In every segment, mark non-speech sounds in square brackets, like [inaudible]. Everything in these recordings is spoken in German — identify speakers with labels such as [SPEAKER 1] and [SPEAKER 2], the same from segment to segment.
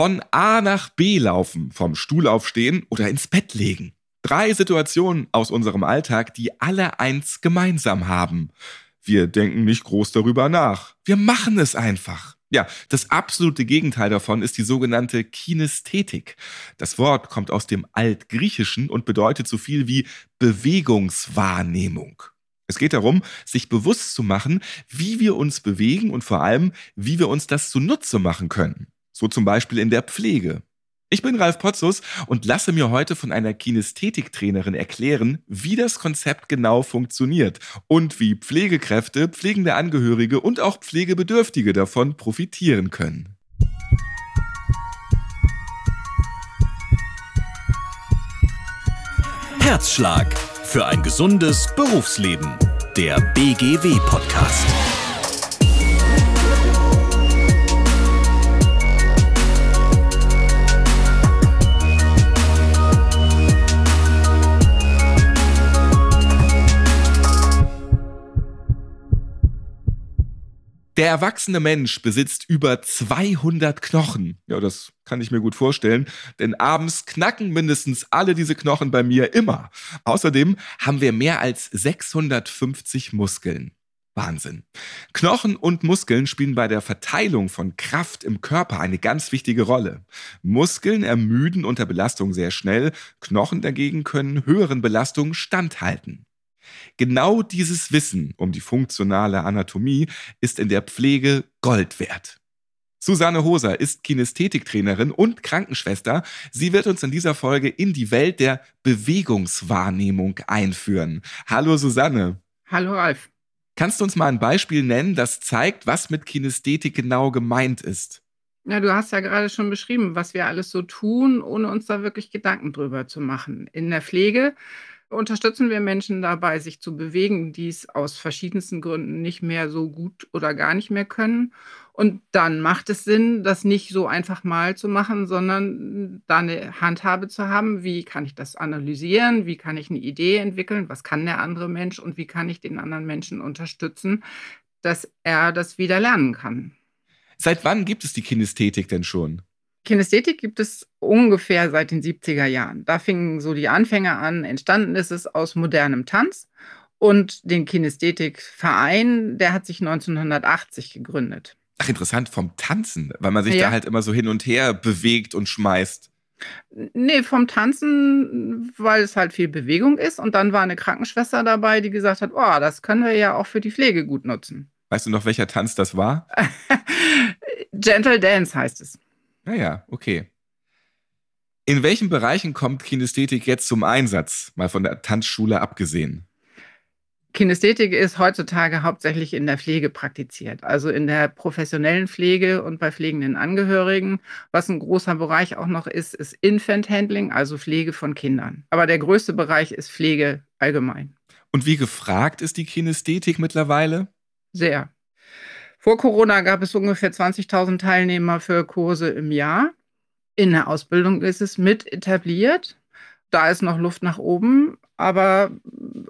[SPEAKER 1] Von A nach B laufen, vom Stuhl aufstehen oder ins Bett legen. Drei Situationen aus unserem Alltag, die alle eins gemeinsam haben. Wir denken nicht groß darüber nach. Wir machen es einfach. Ja, das absolute Gegenteil davon ist die sogenannte Kinästhetik. Das Wort kommt aus dem Altgriechischen und bedeutet so viel wie Bewegungswahrnehmung. Es geht darum, sich bewusst zu machen, wie wir uns bewegen und vor allem, wie wir uns das zunutze machen können. So zum Beispiel in der Pflege. Ich bin Ralf Potzus und lasse mir heute von einer Kinästhetiktrainerin erklären, wie das Konzept genau funktioniert und wie Pflegekräfte, pflegende Angehörige und auch Pflegebedürftige davon profitieren können.
[SPEAKER 2] Herzschlag für ein gesundes Berufsleben. Der BGW-Podcast.
[SPEAKER 1] Der erwachsene Mensch besitzt über 200 Knochen. Ja, das kann ich mir gut vorstellen, denn abends knacken mindestens alle diese Knochen bei mir immer. Außerdem haben wir mehr als 650 Muskeln. Wahnsinn. Knochen und Muskeln spielen bei der Verteilung von Kraft im Körper eine ganz wichtige Rolle. Muskeln ermüden unter Belastung sehr schnell, Knochen dagegen können höheren Belastungen standhalten. Genau dieses Wissen um die funktionale Anatomie ist in der Pflege Gold wert. Susanne Hoser ist Kinästhetiktrainerin und Krankenschwester. Sie wird uns in dieser Folge in die Welt der Bewegungswahrnehmung einführen. Hallo Susanne.
[SPEAKER 3] Hallo Ralf.
[SPEAKER 1] Kannst du uns mal ein Beispiel nennen, das zeigt, was mit Kinästhetik genau gemeint ist?
[SPEAKER 3] Ja, du hast ja gerade schon beschrieben, was wir alles so tun, ohne uns da wirklich Gedanken drüber zu machen. In der Pflege unterstützen wir Menschen dabei, sich zu bewegen, die es aus verschiedensten Gründen nicht mehr so gut oder gar nicht mehr können. Und dann macht es Sinn, das nicht so einfach mal zu machen, sondern da eine Handhabe zu haben, wie kann ich das analysieren, wie kann ich eine Idee entwickeln, was kann der andere Mensch und wie kann ich den anderen Menschen unterstützen, dass er das wieder lernen kann.
[SPEAKER 1] Seit wann gibt es die Kinästhetik denn schon?
[SPEAKER 3] Kinästhetik gibt es ungefähr seit den 70er Jahren. Da fingen so die Anfänge an. Entstanden ist es aus modernem Tanz. Und den Kinästhetikverein, der hat sich 1980 gegründet.
[SPEAKER 1] Ach, interessant, vom Tanzen, weil man sich ja. da halt immer so hin und her bewegt und schmeißt.
[SPEAKER 3] Nee, vom Tanzen, weil es halt viel Bewegung ist. Und dann war eine Krankenschwester dabei, die gesagt hat, oh, das können wir ja auch für die Pflege gut nutzen.
[SPEAKER 1] Weißt du noch, welcher Tanz das war? [laughs]
[SPEAKER 3] Gentle Dance heißt es.
[SPEAKER 1] Naja, okay. In welchen Bereichen kommt Kinästhetik jetzt zum Einsatz, mal von der Tanzschule abgesehen?
[SPEAKER 3] Kinästhetik ist heutzutage hauptsächlich in der Pflege praktiziert, also in der professionellen Pflege und bei pflegenden Angehörigen. Was ein großer Bereich auch noch ist, ist Infant Handling, also Pflege von Kindern. Aber der größte Bereich ist Pflege allgemein.
[SPEAKER 1] Und wie gefragt ist die Kinästhetik mittlerweile?
[SPEAKER 3] Sehr. Vor Corona gab es ungefähr 20.000 Teilnehmer für Kurse im Jahr. In der Ausbildung ist es mit etabliert. Da ist noch Luft nach oben, aber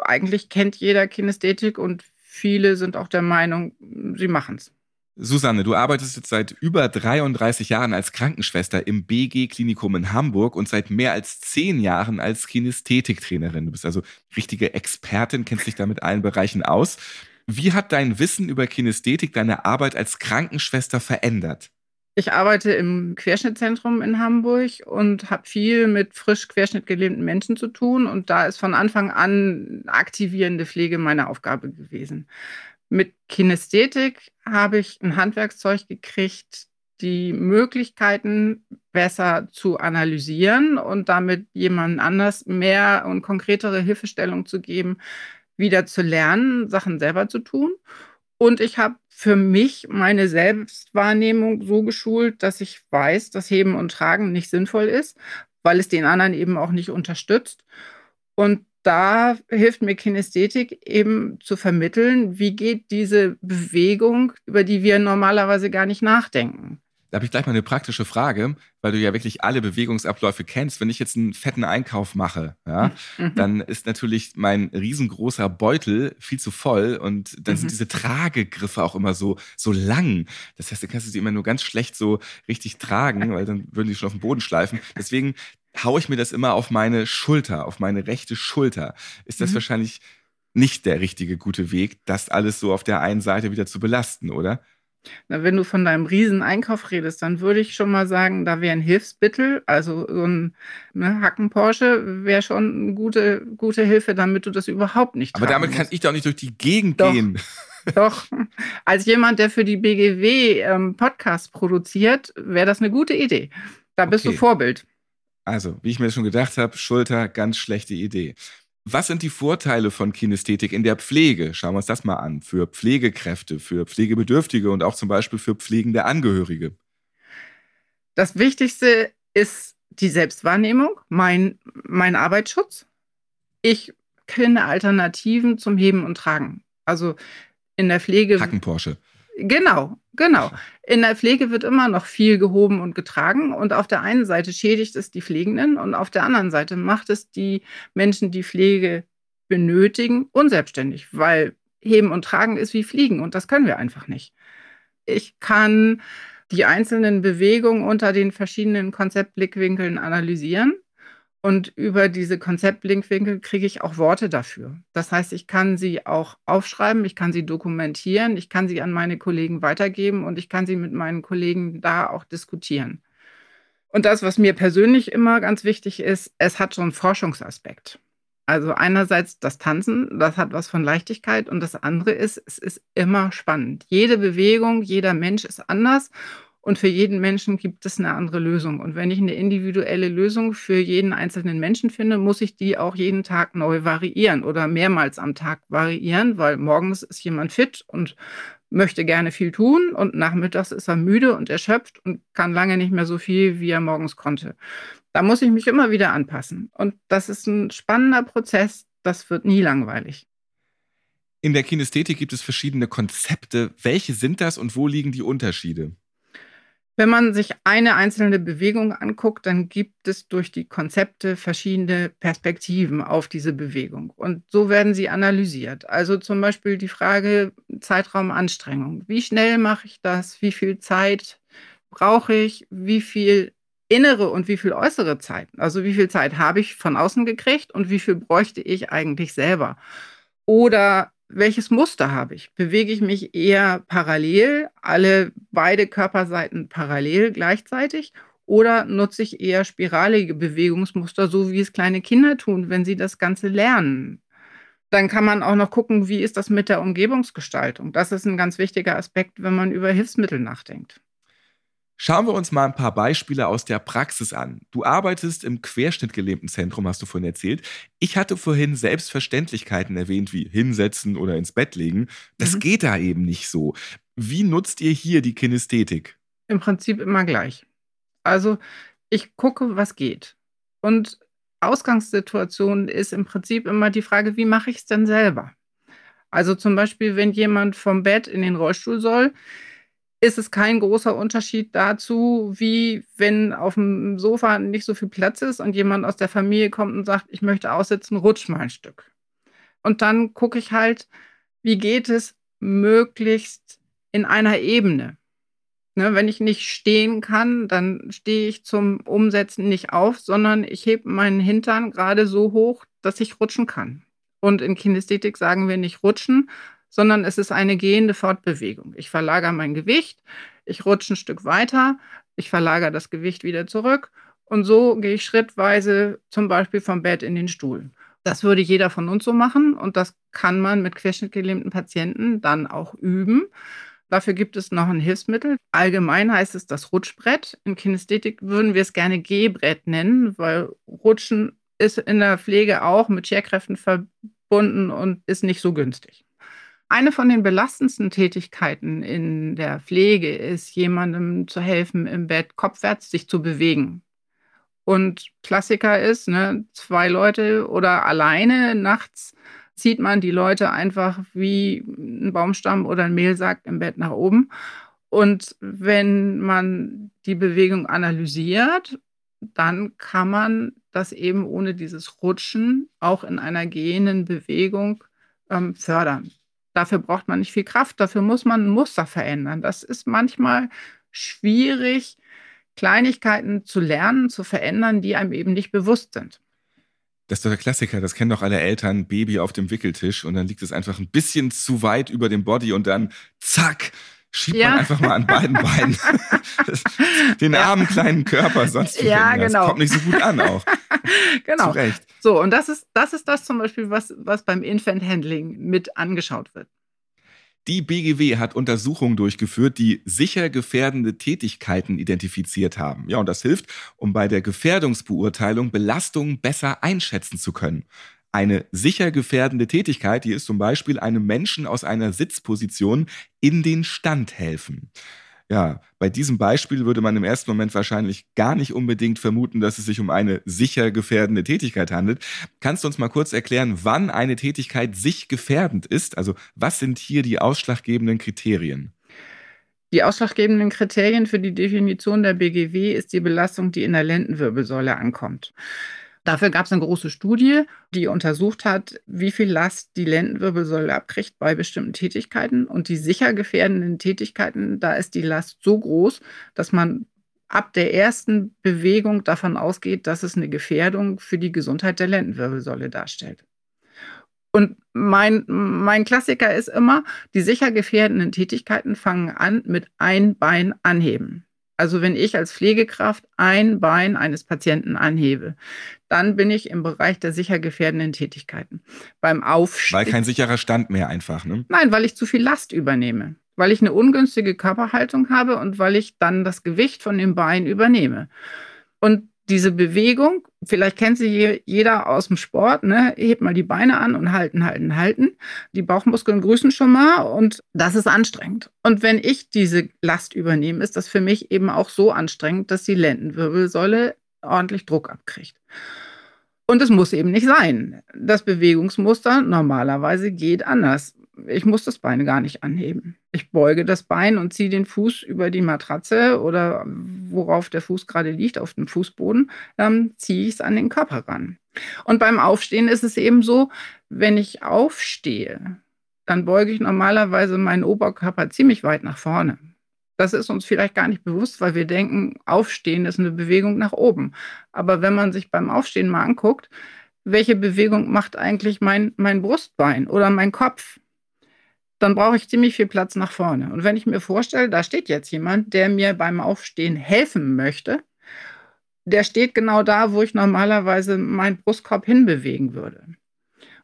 [SPEAKER 3] eigentlich kennt jeder Kinästhetik und viele sind auch der Meinung, sie machen es.
[SPEAKER 1] Susanne, du arbeitest jetzt seit über 33 Jahren als Krankenschwester im BG-Klinikum in Hamburg und seit mehr als zehn Jahren als Kinästhetiktrainerin. Du bist also richtige Expertin, kennst dich da mit allen Bereichen aus. Wie hat dein Wissen über Kinästhetik deine Arbeit als Krankenschwester verändert?
[SPEAKER 3] Ich arbeite im Querschnittzentrum in Hamburg und habe viel mit frisch querschnittgelähmten Menschen zu tun. Und da ist von Anfang an aktivierende Pflege meine Aufgabe gewesen. Mit Kinästhetik habe ich ein Handwerkszeug gekriegt, die Möglichkeiten besser zu analysieren und damit jemand anders mehr und konkretere Hilfestellung zu geben, wieder zu lernen, Sachen selber zu tun. Und ich habe für mich meine Selbstwahrnehmung so geschult, dass ich weiß, dass Heben und Tragen nicht sinnvoll ist, weil es den anderen eben auch nicht unterstützt. Und da hilft mir Kinästhetik eben zu vermitteln, wie geht diese Bewegung, über die wir normalerweise gar nicht nachdenken.
[SPEAKER 1] Da habe ich gleich mal eine praktische Frage, weil du ja wirklich alle Bewegungsabläufe kennst. Wenn ich jetzt einen fetten Einkauf mache, ja, mhm. dann ist natürlich mein riesengroßer Beutel viel zu voll und dann mhm. sind diese Tragegriffe auch immer so, so lang. Das heißt, du kannst sie immer nur ganz schlecht so richtig tragen, weil dann würden die schon auf den Boden schleifen. Deswegen haue ich mir das immer auf meine Schulter, auf meine rechte Schulter. Ist das mhm. wahrscheinlich nicht der richtige gute Weg, das alles so auf der einen Seite wieder zu belasten, oder?
[SPEAKER 3] Na, wenn du von deinem Riesen-Einkauf redest, dann würde ich schon mal sagen, da wäre ein Hilfsmittel, also so ein ne, Hacken-Porsche wäre schon eine gute, gute Hilfe, damit du das überhaupt nicht
[SPEAKER 1] Aber damit musst. kann ich doch nicht durch die Gegend doch, gehen. [laughs]
[SPEAKER 3] Doch, als jemand, der für die BGW ähm, Podcasts produziert, wäre das eine gute Idee. Da bist okay. du Vorbild.
[SPEAKER 1] Also, wie ich mir schon gedacht habe, Schulter, ganz schlechte Idee. Was sind die Vorteile von Kinästhetik in der Pflege? Schauen wir uns das mal an. Für Pflegekräfte, für Pflegebedürftige und auch zum Beispiel für pflegende Angehörige.
[SPEAKER 3] Das Wichtigste ist die Selbstwahrnehmung, mein, mein Arbeitsschutz. Ich kenne Alternativen zum Heben und Tragen. Also in der Pflege.
[SPEAKER 1] Hacken Porsche.
[SPEAKER 3] Genau, genau. In der Pflege wird immer noch viel gehoben und getragen und auf der einen Seite schädigt es die Pflegenden und auf der anderen Seite macht es die Menschen, die Pflege benötigen, unselbstständig, weil heben und tragen ist wie fliegen und das können wir einfach nicht. Ich kann die einzelnen Bewegungen unter den verschiedenen Konzeptblickwinkeln analysieren und über diese Konzeptblinkwinkel kriege ich auch Worte dafür. Das heißt, ich kann sie auch aufschreiben, ich kann sie dokumentieren, ich kann sie an meine Kollegen weitergeben und ich kann sie mit meinen Kollegen da auch diskutieren. Und das, was mir persönlich immer ganz wichtig ist, es hat so einen Forschungsaspekt. Also einerseits das Tanzen, das hat was von Leichtigkeit und das andere ist, es ist immer spannend. Jede Bewegung, jeder Mensch ist anders und für jeden Menschen gibt es eine andere Lösung. Und wenn ich eine individuelle Lösung für jeden einzelnen Menschen finde, muss ich die auch jeden Tag neu variieren oder mehrmals am Tag variieren, weil morgens ist jemand fit und möchte gerne viel tun und nachmittags ist er müde und erschöpft und kann lange nicht mehr so viel, wie er morgens konnte. Da muss ich mich immer wieder anpassen. Und das ist ein spannender Prozess, das wird nie langweilig.
[SPEAKER 1] In der Kinästhetik gibt es verschiedene Konzepte. Welche sind das und wo liegen die Unterschiede?
[SPEAKER 3] Wenn man sich eine einzelne Bewegung anguckt, dann gibt es durch die Konzepte verschiedene Perspektiven auf diese Bewegung. Und so werden sie analysiert. Also zum Beispiel die Frage Zeitraum Anstrengung. Wie schnell mache ich das? Wie viel Zeit brauche ich? Wie viel innere und wie viel äußere Zeit? Also wie viel Zeit habe ich von außen gekriegt und wie viel bräuchte ich eigentlich selber? Oder welches Muster habe ich? Bewege ich mich eher parallel, alle beide Körperseiten parallel gleichzeitig? Oder nutze ich eher spiralige Bewegungsmuster, so wie es kleine Kinder tun, wenn sie das Ganze lernen? Dann kann man auch noch gucken, wie ist das mit der Umgebungsgestaltung? Das ist ein ganz wichtiger Aspekt, wenn man über Hilfsmittel nachdenkt.
[SPEAKER 1] Schauen wir uns mal ein paar Beispiele aus der Praxis an. Du arbeitest im querschnittgelähmten Zentrum, hast du vorhin erzählt. Ich hatte vorhin Selbstverständlichkeiten erwähnt, wie hinsetzen oder ins Bett legen. Das mhm. geht da eben nicht so. Wie nutzt ihr hier die Kinästhetik?
[SPEAKER 3] Im Prinzip immer gleich. Also ich gucke, was geht. Und Ausgangssituation ist im Prinzip immer die Frage, wie mache ich es denn selber? Also zum Beispiel, wenn jemand vom Bett in den Rollstuhl soll, ist es kein großer Unterschied dazu, wie wenn auf dem Sofa nicht so viel Platz ist und jemand aus der Familie kommt und sagt, ich möchte aussitzen, rutsch mal ein Stück. Und dann gucke ich halt, wie geht es möglichst in einer Ebene. Ne, wenn ich nicht stehen kann, dann stehe ich zum Umsetzen nicht auf, sondern ich hebe meinen Hintern gerade so hoch, dass ich rutschen kann. Und in Kinästhetik sagen wir nicht rutschen, sondern es ist eine gehende Fortbewegung. Ich verlagere mein Gewicht, ich rutsche ein Stück weiter, ich verlagere das Gewicht wieder zurück und so gehe ich schrittweise zum Beispiel vom Bett in den Stuhl. Das würde jeder von uns so machen und das kann man mit querschnittgelähmten Patienten dann auch üben. Dafür gibt es noch ein Hilfsmittel. Allgemein heißt es das Rutschbrett. In Kinästhetik würden wir es gerne Gehbrett nennen, weil Rutschen ist in der Pflege auch mit Scherkräften verbunden und ist nicht so günstig. Eine von den belastendsten Tätigkeiten in der Pflege ist, jemandem zu helfen, im Bett kopfwärts sich zu bewegen. Und Klassiker ist, ne, zwei Leute oder alleine nachts zieht man die Leute einfach wie ein Baumstamm oder ein Mehlsack im Bett nach oben. Und wenn man die Bewegung analysiert, dann kann man das eben ohne dieses Rutschen auch in einer gehenden Bewegung ähm, fördern. Dafür braucht man nicht viel Kraft, dafür muss man ein Muster verändern. Das ist manchmal schwierig, Kleinigkeiten zu lernen, zu verändern, die einem eben nicht bewusst sind.
[SPEAKER 1] Das ist doch der Klassiker, das kennen doch alle Eltern, Baby auf dem Wickeltisch und dann liegt es einfach ein bisschen zu weit über dem Body und dann zack, schiebt ja. man einfach mal an beiden Beinen [laughs] den ja. armen kleinen Körper sonst
[SPEAKER 3] ja, genau. Das
[SPEAKER 1] kommt nicht so gut an auch. [laughs]
[SPEAKER 3] genau. Zu Recht. So, und das ist, das ist das zum Beispiel, was, was beim Infant Handling mit angeschaut wird.
[SPEAKER 1] Die BGW hat Untersuchungen durchgeführt, die sicher gefährdende Tätigkeiten identifiziert haben. Ja, und das hilft, um bei der Gefährdungsbeurteilung Belastungen besser einschätzen zu können. Eine sicher gefährdende Tätigkeit, die ist zum Beispiel einem Menschen aus einer Sitzposition in den Stand helfen. Ja, bei diesem Beispiel würde man im ersten Moment wahrscheinlich gar nicht unbedingt vermuten, dass es sich um eine sicher gefährdende Tätigkeit handelt. Kannst du uns mal kurz erklären, wann eine Tätigkeit sich gefährdend ist? Also was sind hier die ausschlaggebenden Kriterien?
[SPEAKER 3] Die ausschlaggebenden Kriterien für die Definition der BGW ist die Belastung, die in der Lendenwirbelsäule ankommt. Dafür gab es eine große Studie, die untersucht hat, wie viel Last die Lendenwirbelsäule abkriegt bei bestimmten Tätigkeiten. Und die sicher gefährdenden Tätigkeiten, da ist die Last so groß, dass man ab der ersten Bewegung davon ausgeht, dass es eine Gefährdung für die Gesundheit der Lendenwirbelsäule darstellt. Und mein, mein Klassiker ist immer, die sicher gefährdenden Tätigkeiten fangen an mit ein Bein anheben. Also wenn ich als Pflegekraft ein Bein eines Patienten anhebe, dann bin ich im Bereich der sicher gefährdenden Tätigkeiten. Beim Aufstehen.
[SPEAKER 1] Weil kein sicherer Stand mehr einfach, ne?
[SPEAKER 3] Nein, weil ich zu viel Last übernehme. Weil ich eine ungünstige Körperhaltung habe und weil ich dann das Gewicht von dem Bein übernehme. Und diese Bewegung, vielleicht kennt sie jeder aus dem Sport, ne? hebt mal die Beine an und halten, halten, halten. Die Bauchmuskeln grüßen schon mal und das ist anstrengend. Und wenn ich diese Last übernehme, ist das für mich eben auch so anstrengend, dass die Lendenwirbelsäule ordentlich Druck abkriegt. Und es muss eben nicht sein. Das Bewegungsmuster normalerweise geht anders ich muss das Bein gar nicht anheben. Ich beuge das Bein und ziehe den Fuß über die Matratze oder worauf der Fuß gerade liegt, auf dem Fußboden, dann ziehe ich es an den Körper ran. Und beim Aufstehen ist es eben so, wenn ich aufstehe, dann beuge ich normalerweise meinen Oberkörper ziemlich weit nach vorne. Das ist uns vielleicht gar nicht bewusst, weil wir denken, Aufstehen ist eine Bewegung nach oben. Aber wenn man sich beim Aufstehen mal anguckt, welche Bewegung macht eigentlich mein, mein Brustbein oder mein Kopf? Dann brauche ich ziemlich viel Platz nach vorne. Und wenn ich mir vorstelle, da steht jetzt jemand, der mir beim Aufstehen helfen möchte, der steht genau da, wo ich normalerweise meinen Brustkorb hinbewegen würde.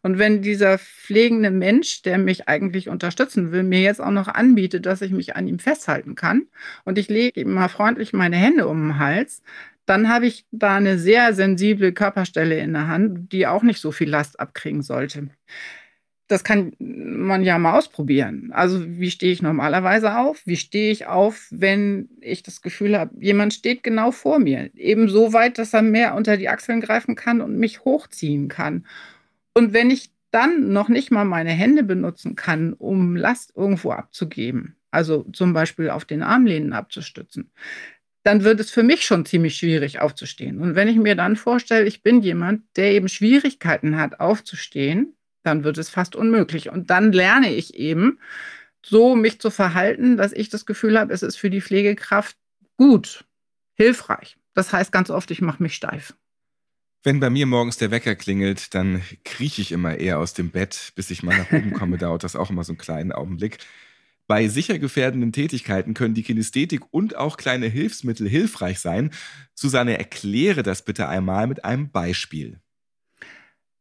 [SPEAKER 3] Und wenn dieser pflegende Mensch, der mich eigentlich unterstützen will, mir jetzt auch noch anbietet, dass ich mich an ihm festhalten kann und ich lege ihm mal freundlich meine Hände um den Hals, dann habe ich da eine sehr sensible Körperstelle in der Hand, die auch nicht so viel Last abkriegen sollte das kann man ja mal ausprobieren. Also wie stehe ich normalerweise auf? Wie stehe ich auf, wenn ich das Gefühl habe, jemand steht genau vor mir, eben so weit, dass er mehr unter die Achseln greifen kann und mich hochziehen kann. Und wenn ich dann noch nicht mal meine Hände benutzen kann, um Last irgendwo abzugeben, also zum Beispiel auf den Armlehnen abzustützen, dann wird es für mich schon ziemlich schwierig aufzustehen. Und wenn ich mir dann vorstelle, ich bin jemand, der eben Schwierigkeiten hat, aufzustehen, dann wird es fast unmöglich. Und dann lerne ich eben, so mich zu verhalten, dass ich das Gefühl habe, es ist für die Pflegekraft gut, hilfreich. Das heißt ganz oft, ich mache mich steif.
[SPEAKER 1] Wenn bei mir morgens der Wecker klingelt, dann krieche ich immer eher aus dem Bett, bis ich mal nach oben [laughs] komme. dauert das auch immer so einen kleinen Augenblick. Bei sicher gefährdenden Tätigkeiten können die Kinästhetik und auch kleine Hilfsmittel hilfreich sein. Susanne, erkläre das bitte einmal mit einem Beispiel.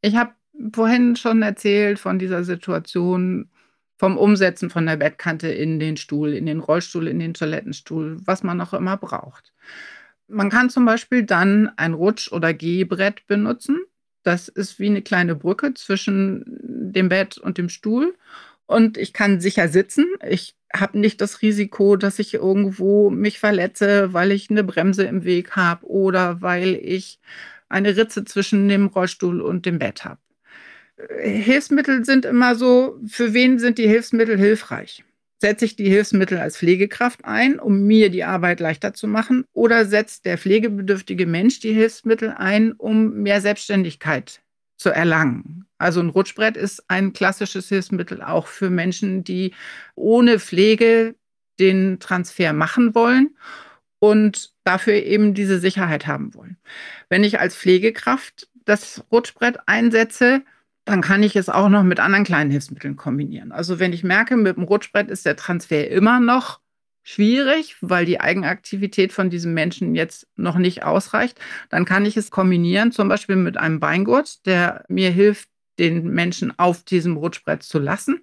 [SPEAKER 3] Ich habe vorhin schon erzählt von dieser Situation, vom Umsetzen von der Bettkante in den Stuhl, in den Rollstuhl, in den Toilettenstuhl, was man auch immer braucht. Man kann zum Beispiel dann ein Rutsch- oder Gehbrett benutzen. Das ist wie eine kleine Brücke zwischen dem Bett und dem Stuhl. Und ich kann sicher sitzen. Ich habe nicht das Risiko, dass ich irgendwo mich verletze, weil ich eine Bremse im Weg habe oder weil ich eine Ritze zwischen dem Rollstuhl und dem Bett habe. Hilfsmittel sind immer so, für wen sind die Hilfsmittel hilfreich? setze ich die Hilfsmittel als Pflegekraft ein, um mir die Arbeit leichter zu machen, oder setzt der pflegebedürftige Mensch die Hilfsmittel ein, um mehr Selbstständigkeit zu erlangen. Also ein Rutschbrett ist ein klassisches Hilfsmittel auch für Menschen, die ohne Pflege den Transfer machen wollen und dafür eben diese Sicherheit haben wollen. Wenn ich als Pflegekraft das Rutschbrett einsetze, dann kann ich es auch noch mit anderen kleinen Hilfsmitteln kombinieren. Also wenn ich merke, mit dem Rutschbrett ist der Transfer immer noch schwierig, weil die Eigenaktivität von diesem Menschen jetzt noch nicht ausreicht, dann kann ich es kombinieren, zum Beispiel mit einem Beingurt, der mir hilft, den Menschen auf diesem Rutschbrett zu lassen.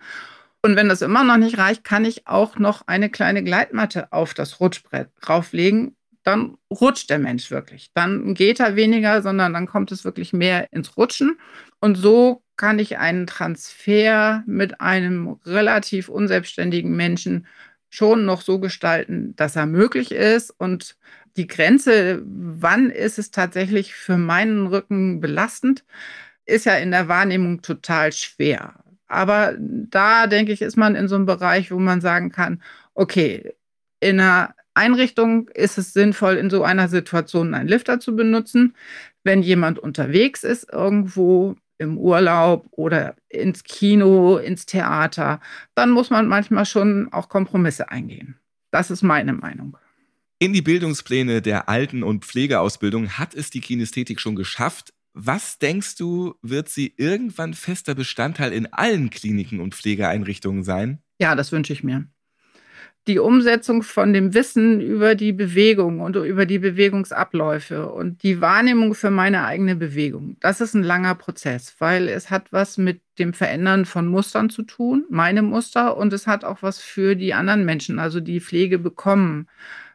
[SPEAKER 3] Und wenn das immer noch nicht reicht, kann ich auch noch eine kleine Gleitmatte auf das Rutschbrett rauflegen. Dann rutscht der Mensch wirklich. Dann geht er weniger, sondern dann kommt es wirklich mehr ins Rutschen. Und so kann ich einen Transfer mit einem relativ unselbstständigen Menschen schon noch so gestalten, dass er möglich ist. Und die Grenze, wann ist es tatsächlich für meinen Rücken belastend, ist ja in der Wahrnehmung total schwer. Aber da denke ich, ist man in so einem Bereich, wo man sagen kann, okay, in einer Einrichtung ist es sinnvoll, in so einer Situation einen Lifter zu benutzen. Wenn jemand unterwegs ist, irgendwo im Urlaub oder ins Kino, ins Theater, dann muss man manchmal schon auch Kompromisse eingehen. Das ist meine Meinung.
[SPEAKER 1] In die Bildungspläne der Alten- und Pflegeausbildung hat es die Kinästhetik schon geschafft. Was denkst du, wird sie irgendwann fester Bestandteil in allen Kliniken und Pflegeeinrichtungen sein?
[SPEAKER 3] Ja, das wünsche ich mir die Umsetzung von dem Wissen über die Bewegung und über die Bewegungsabläufe und die Wahrnehmung für meine eigene Bewegung. Das ist ein langer Prozess, weil es hat was mit dem Verändern von Mustern zu tun, meine Muster, und es hat auch was für die anderen Menschen, also die Pflege bekommen.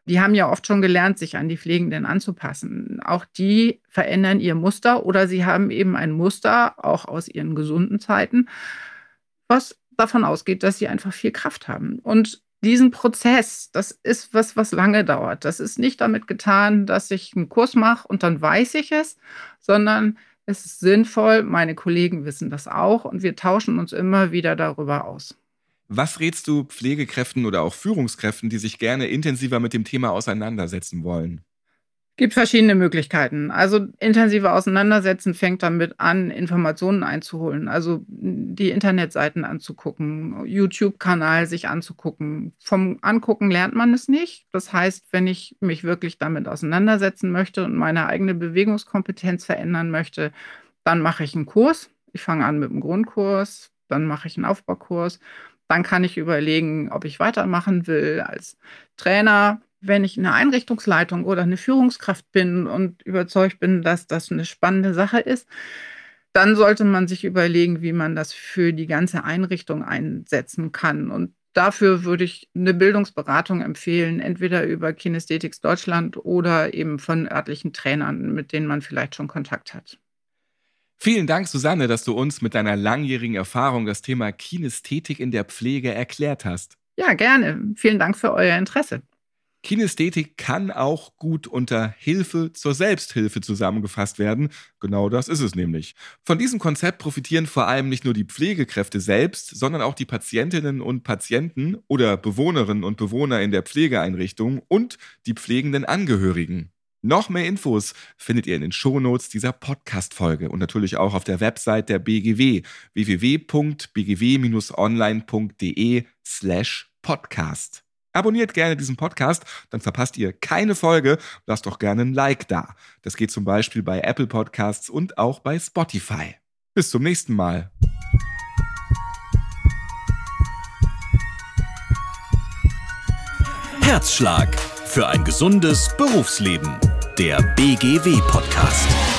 [SPEAKER 3] Die haben ja oft schon gelernt, sich an die Pflegenden anzupassen. Auch die verändern ihr Muster oder sie haben eben ein Muster, auch aus ihren gesunden Zeiten, was davon ausgeht, dass sie einfach viel Kraft haben. Und diesen Prozess, das ist was, was lange dauert. Das ist nicht damit getan, dass ich einen Kurs mache und dann weiß ich es, sondern es ist sinnvoll, meine Kollegen wissen das auch und wir tauschen uns immer wieder darüber aus.
[SPEAKER 1] Was rätst du Pflegekräften oder auch Führungskräften, die sich gerne intensiver mit dem Thema auseinandersetzen wollen?
[SPEAKER 3] Gibt verschiedene Möglichkeiten. Also intensive Auseinandersetzen fängt damit an, Informationen einzuholen, also die Internetseiten anzugucken, YouTube-Kanal sich anzugucken. Vom Angucken lernt man es nicht. Das heißt, wenn ich mich wirklich damit auseinandersetzen möchte und meine eigene Bewegungskompetenz verändern möchte, dann mache ich einen Kurs. Ich fange an mit einem Grundkurs, dann mache ich einen Aufbaukurs. Dann kann ich überlegen, ob ich weitermachen will als Trainer wenn ich eine Einrichtungsleitung oder eine Führungskraft bin und überzeugt bin, dass das eine spannende Sache ist, dann sollte man sich überlegen, wie man das für die ganze Einrichtung einsetzen kann. Und dafür würde ich eine Bildungsberatung empfehlen, entweder über Kinesthetics Deutschland oder eben von örtlichen Trainern, mit denen man vielleicht schon Kontakt hat.
[SPEAKER 1] Vielen Dank, Susanne, dass du uns mit deiner langjährigen Erfahrung das Thema Kinästhetik in der Pflege erklärt hast.
[SPEAKER 3] Ja, gerne. Vielen Dank für euer Interesse.
[SPEAKER 1] Kinästhetik kann auch gut unter Hilfe zur Selbsthilfe zusammengefasst werden. Genau das ist es nämlich. Von diesem Konzept profitieren vor allem nicht nur die Pflegekräfte selbst, sondern auch die Patientinnen und Patienten oder Bewohnerinnen und Bewohner in der Pflegeeinrichtung und die pflegenden Angehörigen. Noch mehr Infos findet ihr in den Shownotes dieser Podcast-Folge und natürlich auch auf der Website der BGW www.bgw-online.de slash podcast. Abonniert gerne diesen Podcast, dann verpasst ihr keine Folge. Lasst doch gerne ein Like da. Das geht zum Beispiel bei Apple Podcasts und auch bei Spotify. Bis zum nächsten Mal.
[SPEAKER 2] Herzschlag für ein gesundes Berufsleben. Der BGW Podcast.